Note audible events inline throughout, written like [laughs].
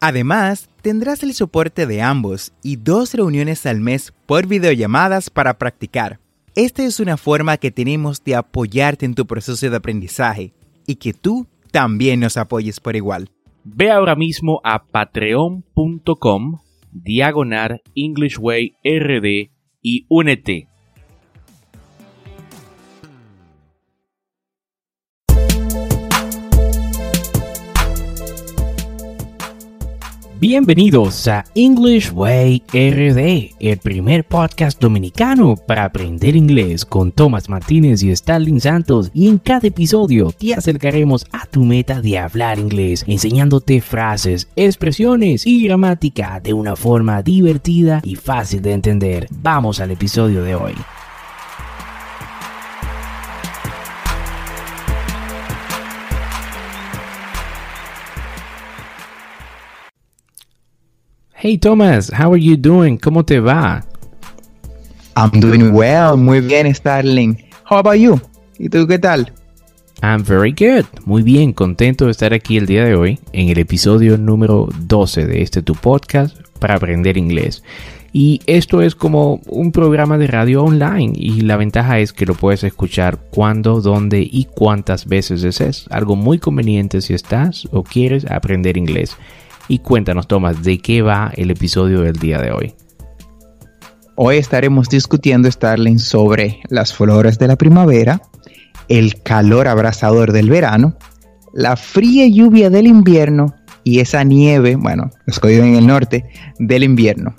Además, tendrás el soporte de ambos y dos reuniones al mes por videollamadas para practicar. Esta es una forma que tenemos de apoyarte en tu proceso de aprendizaje y que tú también nos apoyes por igual. Ve ahora mismo a patreon.com diagonal Englishway RD y únete. Bienvenidos a English Way RD, el primer podcast dominicano para aprender inglés con Tomás Martínez y Stalin Santos y en cada episodio te acercaremos a tu meta de hablar inglés, enseñándote frases, expresiones y gramática de una forma divertida y fácil de entender. Vamos al episodio de hoy. Hey Thomas, how are you doing? ¿Cómo te va? I'm doing well, muy bien, Starling. How about you? ¿Y tú qué tal? I'm very good. Muy bien, contento de estar aquí el día de hoy en el episodio número 12 de este tu podcast para aprender inglés. Y esto es como un programa de radio online y la ventaja es que lo puedes escuchar cuando, dónde y cuántas veces desees. Algo muy conveniente si estás o quieres aprender inglés. Y cuéntanos, Tomás, ¿de qué va el episodio del día de hoy? Hoy estaremos discutiendo, Starling, sobre las flores de la primavera, el calor abrasador del verano, la fría lluvia del invierno y esa nieve, bueno, los en el norte, del invierno.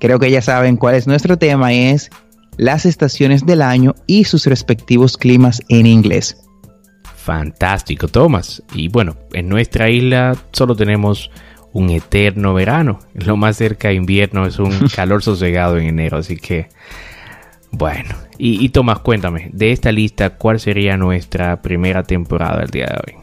Creo que ya saben cuál es nuestro tema, es las estaciones del año y sus respectivos climas en inglés. Fantástico, Thomas. Y bueno, en nuestra isla solo tenemos un eterno verano. [laughs] Lo más cerca de invierno es un [laughs] calor sosegado en enero, así que bueno. Y, y Tomás, cuéntame, de esta lista, ¿cuál sería nuestra primera temporada el día de hoy?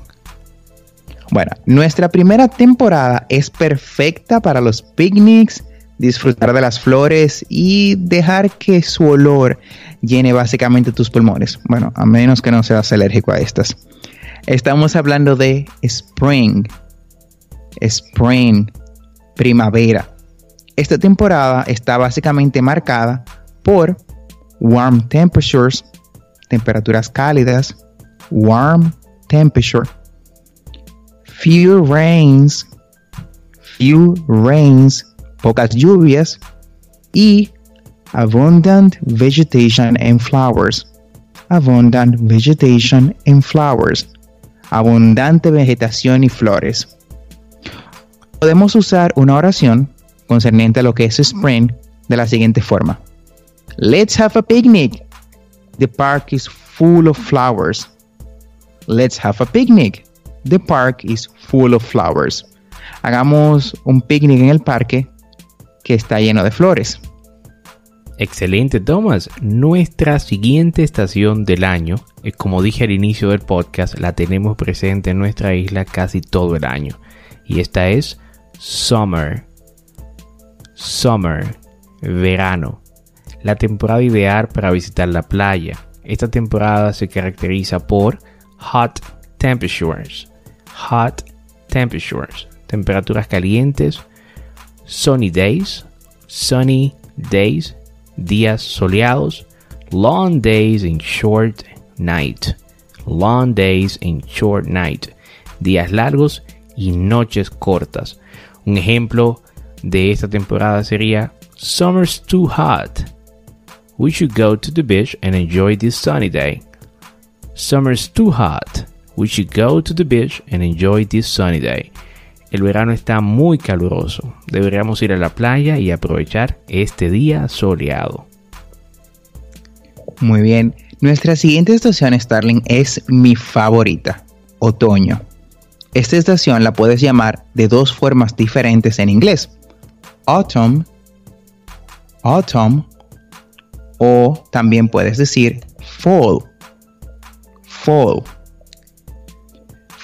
Bueno, nuestra primera temporada es perfecta para los picnics, disfrutar de las flores y dejar que su olor llene básicamente tus pulmones. Bueno, a menos que no seas alérgico a estas. Estamos hablando de spring. Spring, primavera. Esta temporada está básicamente marcada por warm temperatures, temperaturas cálidas, warm temperature, few rains, few rains, pocas lluvias y abundant vegetation and flowers. Abundant vegetation and flowers. Abundante vegetación y flores. Podemos usar una oración concerniente a lo que es spring de la siguiente forma. Let's have a picnic. The park is full of flowers. Let's have a picnic. The park is full of flowers. Hagamos un picnic en el parque que está lleno de flores. Excelente, Thomas. Nuestra siguiente estación del año, eh, como dije al inicio del podcast, la tenemos presente en nuestra isla casi todo el año. Y esta es Summer. Summer, verano. La temporada ideal para visitar la playa. Esta temporada se caracteriza por hot temperatures. Hot temperatures. Temperaturas calientes. Sunny days. Sunny days días soleados, long days and short night, long days and short night, días largos y noches cortas. Un ejemplo de esta temporada sería Summer's too hot. We should go to the beach and enjoy this sunny day. Summer's too hot. We should go to the beach and enjoy this sunny day. El verano está muy caluroso. Deberíamos ir a la playa y aprovechar este día soleado. Muy bien. Nuestra siguiente estación, Starling, es mi favorita, otoño. Esta estación la puedes llamar de dos formas diferentes en inglés. Autumn, autumn o también puedes decir fall. Fall.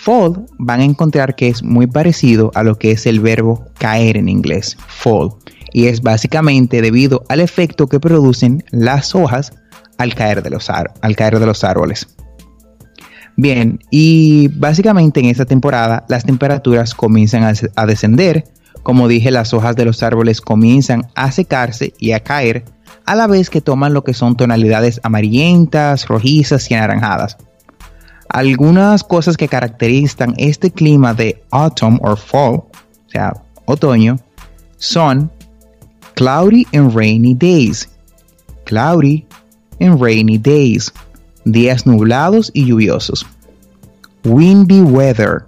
Fall van a encontrar que es muy parecido a lo que es el verbo caer en inglés, fall, y es básicamente debido al efecto que producen las hojas al caer de los, al caer de los árboles. Bien, y básicamente en esta temporada las temperaturas comienzan a, a descender, como dije, las hojas de los árboles comienzan a secarse y a caer, a la vez que toman lo que son tonalidades amarillentas, rojizas y anaranjadas. Algunas cosas que caracterizan este clima de autumn or fall, o sea, otoño, son cloudy and rainy days. Cloudy and rainy days. Días nublados y lluviosos. Windy weather.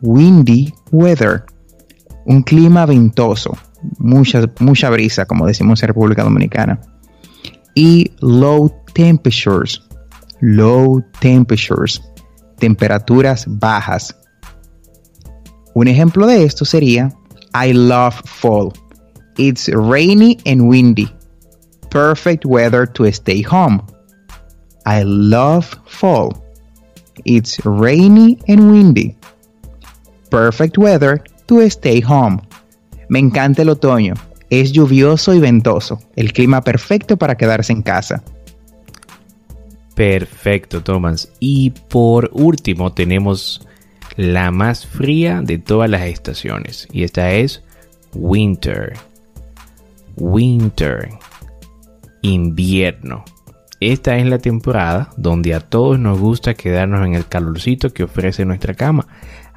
Windy weather. Un clima ventoso. Mucha, mucha brisa, como decimos en República Dominicana. Y low temperatures low temperatures, temperaturas bajas. Un ejemplo de esto sería I love fall. It's rainy and windy. Perfect weather to stay home. I love fall. It's rainy and windy. Perfect weather to stay home. Me encanta el otoño. Es lluvioso y ventoso. El clima perfecto para quedarse en casa. Perfecto, Thomas. Y por último tenemos la más fría de todas las estaciones. Y esta es Winter. Winter. Invierno. Esta es la temporada donde a todos nos gusta quedarnos en el calorcito que ofrece nuestra cama.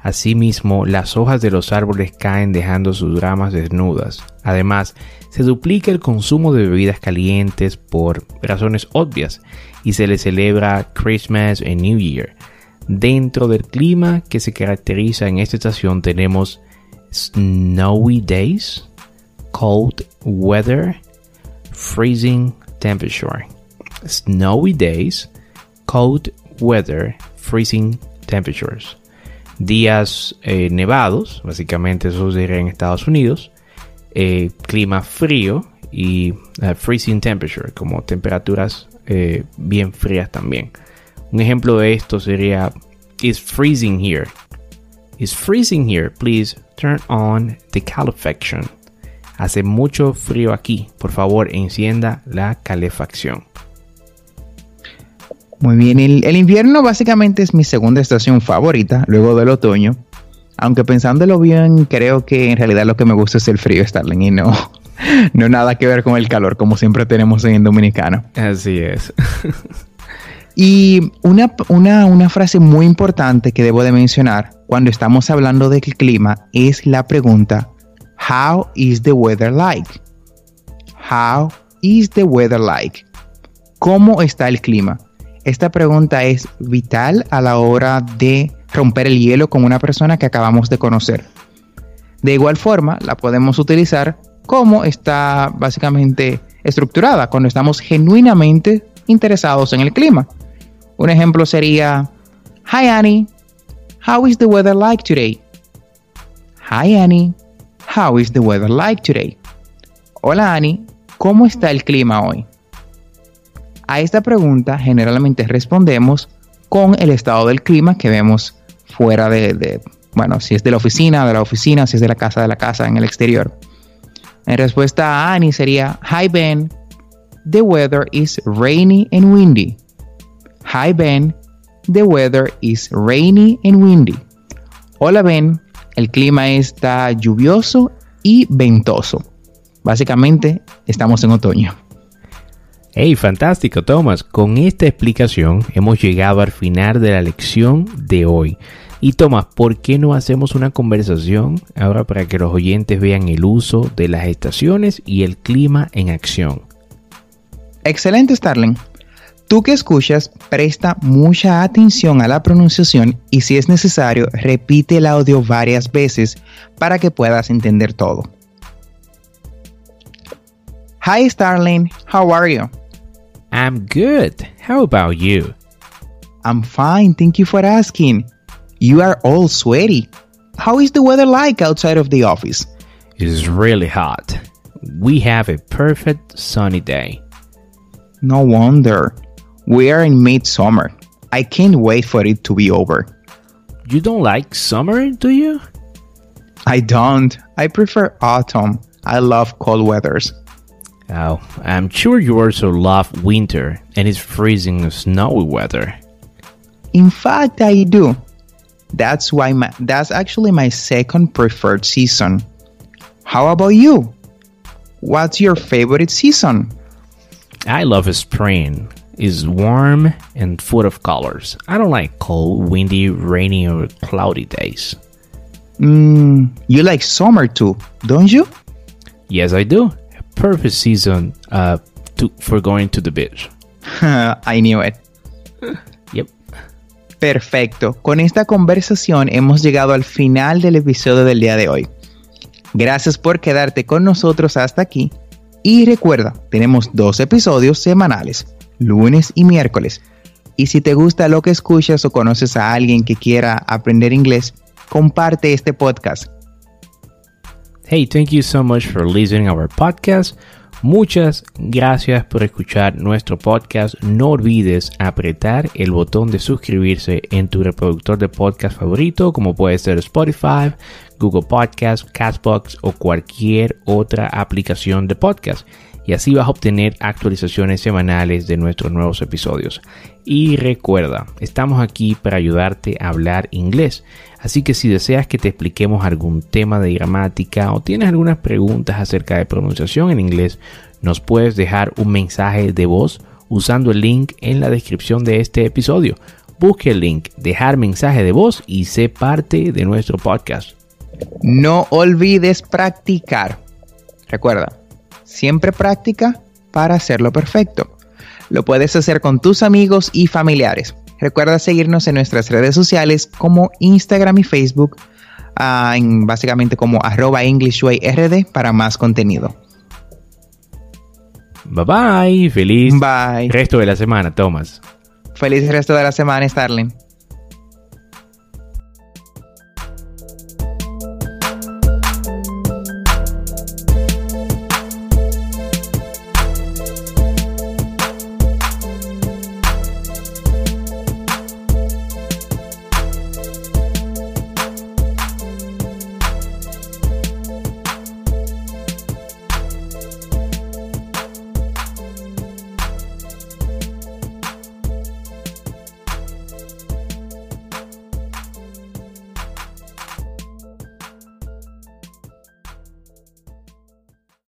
Asimismo, las hojas de los árboles caen dejando sus ramas desnudas. Además, se duplica el consumo de bebidas calientes por razones obvias y se le celebra Christmas y New Year. Dentro del clima que se caracteriza en esta estación tenemos snowy days, cold weather, freezing temperature. Snowy days, cold weather, freezing temperatures. Días eh, nevados, básicamente eso sería en Estados Unidos. Eh, clima frío y eh, freezing temperature, como temperaturas bien frías también. Un ejemplo de esto sería It's freezing here. It's freezing here. Please turn on the calefacción. Hace mucho frío aquí. Por favor, encienda la calefacción. Muy bien, el, el, invierno básicamente es mi segunda estación favorita, luego del otoño. Aunque pensándolo bien, creo que en realidad lo que me gusta es el frío, Starling, y no, [laughs] no nada que ver con el calor, como siempre tenemos en Dominicano. Así es. [laughs] y una, una, frase muy importante que debo de mencionar cuando estamos hablando del clima es la pregunta, How is the weather like? How is the weather like? ¿Cómo está el clima? Esta pregunta es vital a la hora de romper el hielo con una persona que acabamos de conocer. De igual forma, la podemos utilizar cómo está básicamente estructurada cuando estamos genuinamente interesados en el clima. Un ejemplo sería, Hi Annie, how is the weather like today? Hi Annie, how is the weather like today? Hola Annie, ¿cómo está el clima hoy? A esta pregunta generalmente respondemos con el estado del clima que vemos fuera de, bueno, si es de la oficina, de la oficina, si es de la casa, de la casa, en el exterior. En respuesta a Annie sería, Hi Ben, the weather is rainy and windy. Hi Ben, the weather is rainy and windy. Hola Ben, el clima está lluvioso y ventoso. Básicamente, estamos en otoño. Hey, fantástico, Thomas. Con esta explicación hemos llegado al final de la lección de hoy. Y Tomás, ¿por qué no hacemos una conversación ahora para que los oyentes vean el uso de las estaciones y el clima en acción? Excelente, Starling. Tú que escuchas, presta mucha atención a la pronunciación y si es necesario, repite el audio varias veces para que puedas entender todo. Hi Starling, how are you? I'm good. How about you? I'm fine, thank you for asking. You are all sweaty. How is the weather like outside of the office? It's really hot. We have a perfect sunny day. No wonder. We are in midsummer. I can't wait for it to be over. You don't like summer, do you? I don't. I prefer autumn. I love cold weathers. Oh, I'm sure you also love winter and it's freezing snowy weather. In fact, I do. That's why my, that's actually my second preferred season. How about you? What's your favorite season? I love spring. It's warm and full of colors. I don't like cold, windy, rainy, or cloudy days. Mm, you like summer too, don't you? Yes, I do. Perfect season uh, to, for going to the beach. I knew it. Yep. Perfecto. Con esta conversación hemos llegado al final del episodio del día de hoy. Gracias por quedarte con nosotros hasta aquí. Y recuerda, tenemos dos episodios semanales, lunes y miércoles. Y si te gusta lo que escuchas o conoces a alguien que quiera aprender inglés, comparte este podcast. Hey, thank you so much for listening our podcast. Muchas gracias por escuchar nuestro podcast. No olvides apretar el botón de suscribirse en tu reproductor de podcast favorito, como puede ser Spotify, Google Podcast, Castbox o cualquier otra aplicación de podcast. Y así vas a obtener actualizaciones semanales de nuestros nuevos episodios. Y recuerda, estamos aquí para ayudarte a hablar inglés. Así que si deseas que te expliquemos algún tema de gramática o tienes algunas preguntas acerca de pronunciación en inglés, nos puedes dejar un mensaje de voz usando el link en la descripción de este episodio. Busque el link, dejar mensaje de voz y sé parte de nuestro podcast. No olvides practicar. Recuerda, siempre práctica para hacerlo perfecto. Lo puedes hacer con tus amigos y familiares. Recuerda seguirnos en nuestras redes sociales como Instagram y Facebook, uh, en, básicamente como arroba EnglishWayRD para más contenido. Bye bye, feliz Bye. resto de la semana, Thomas. Feliz resto de la semana, Starling.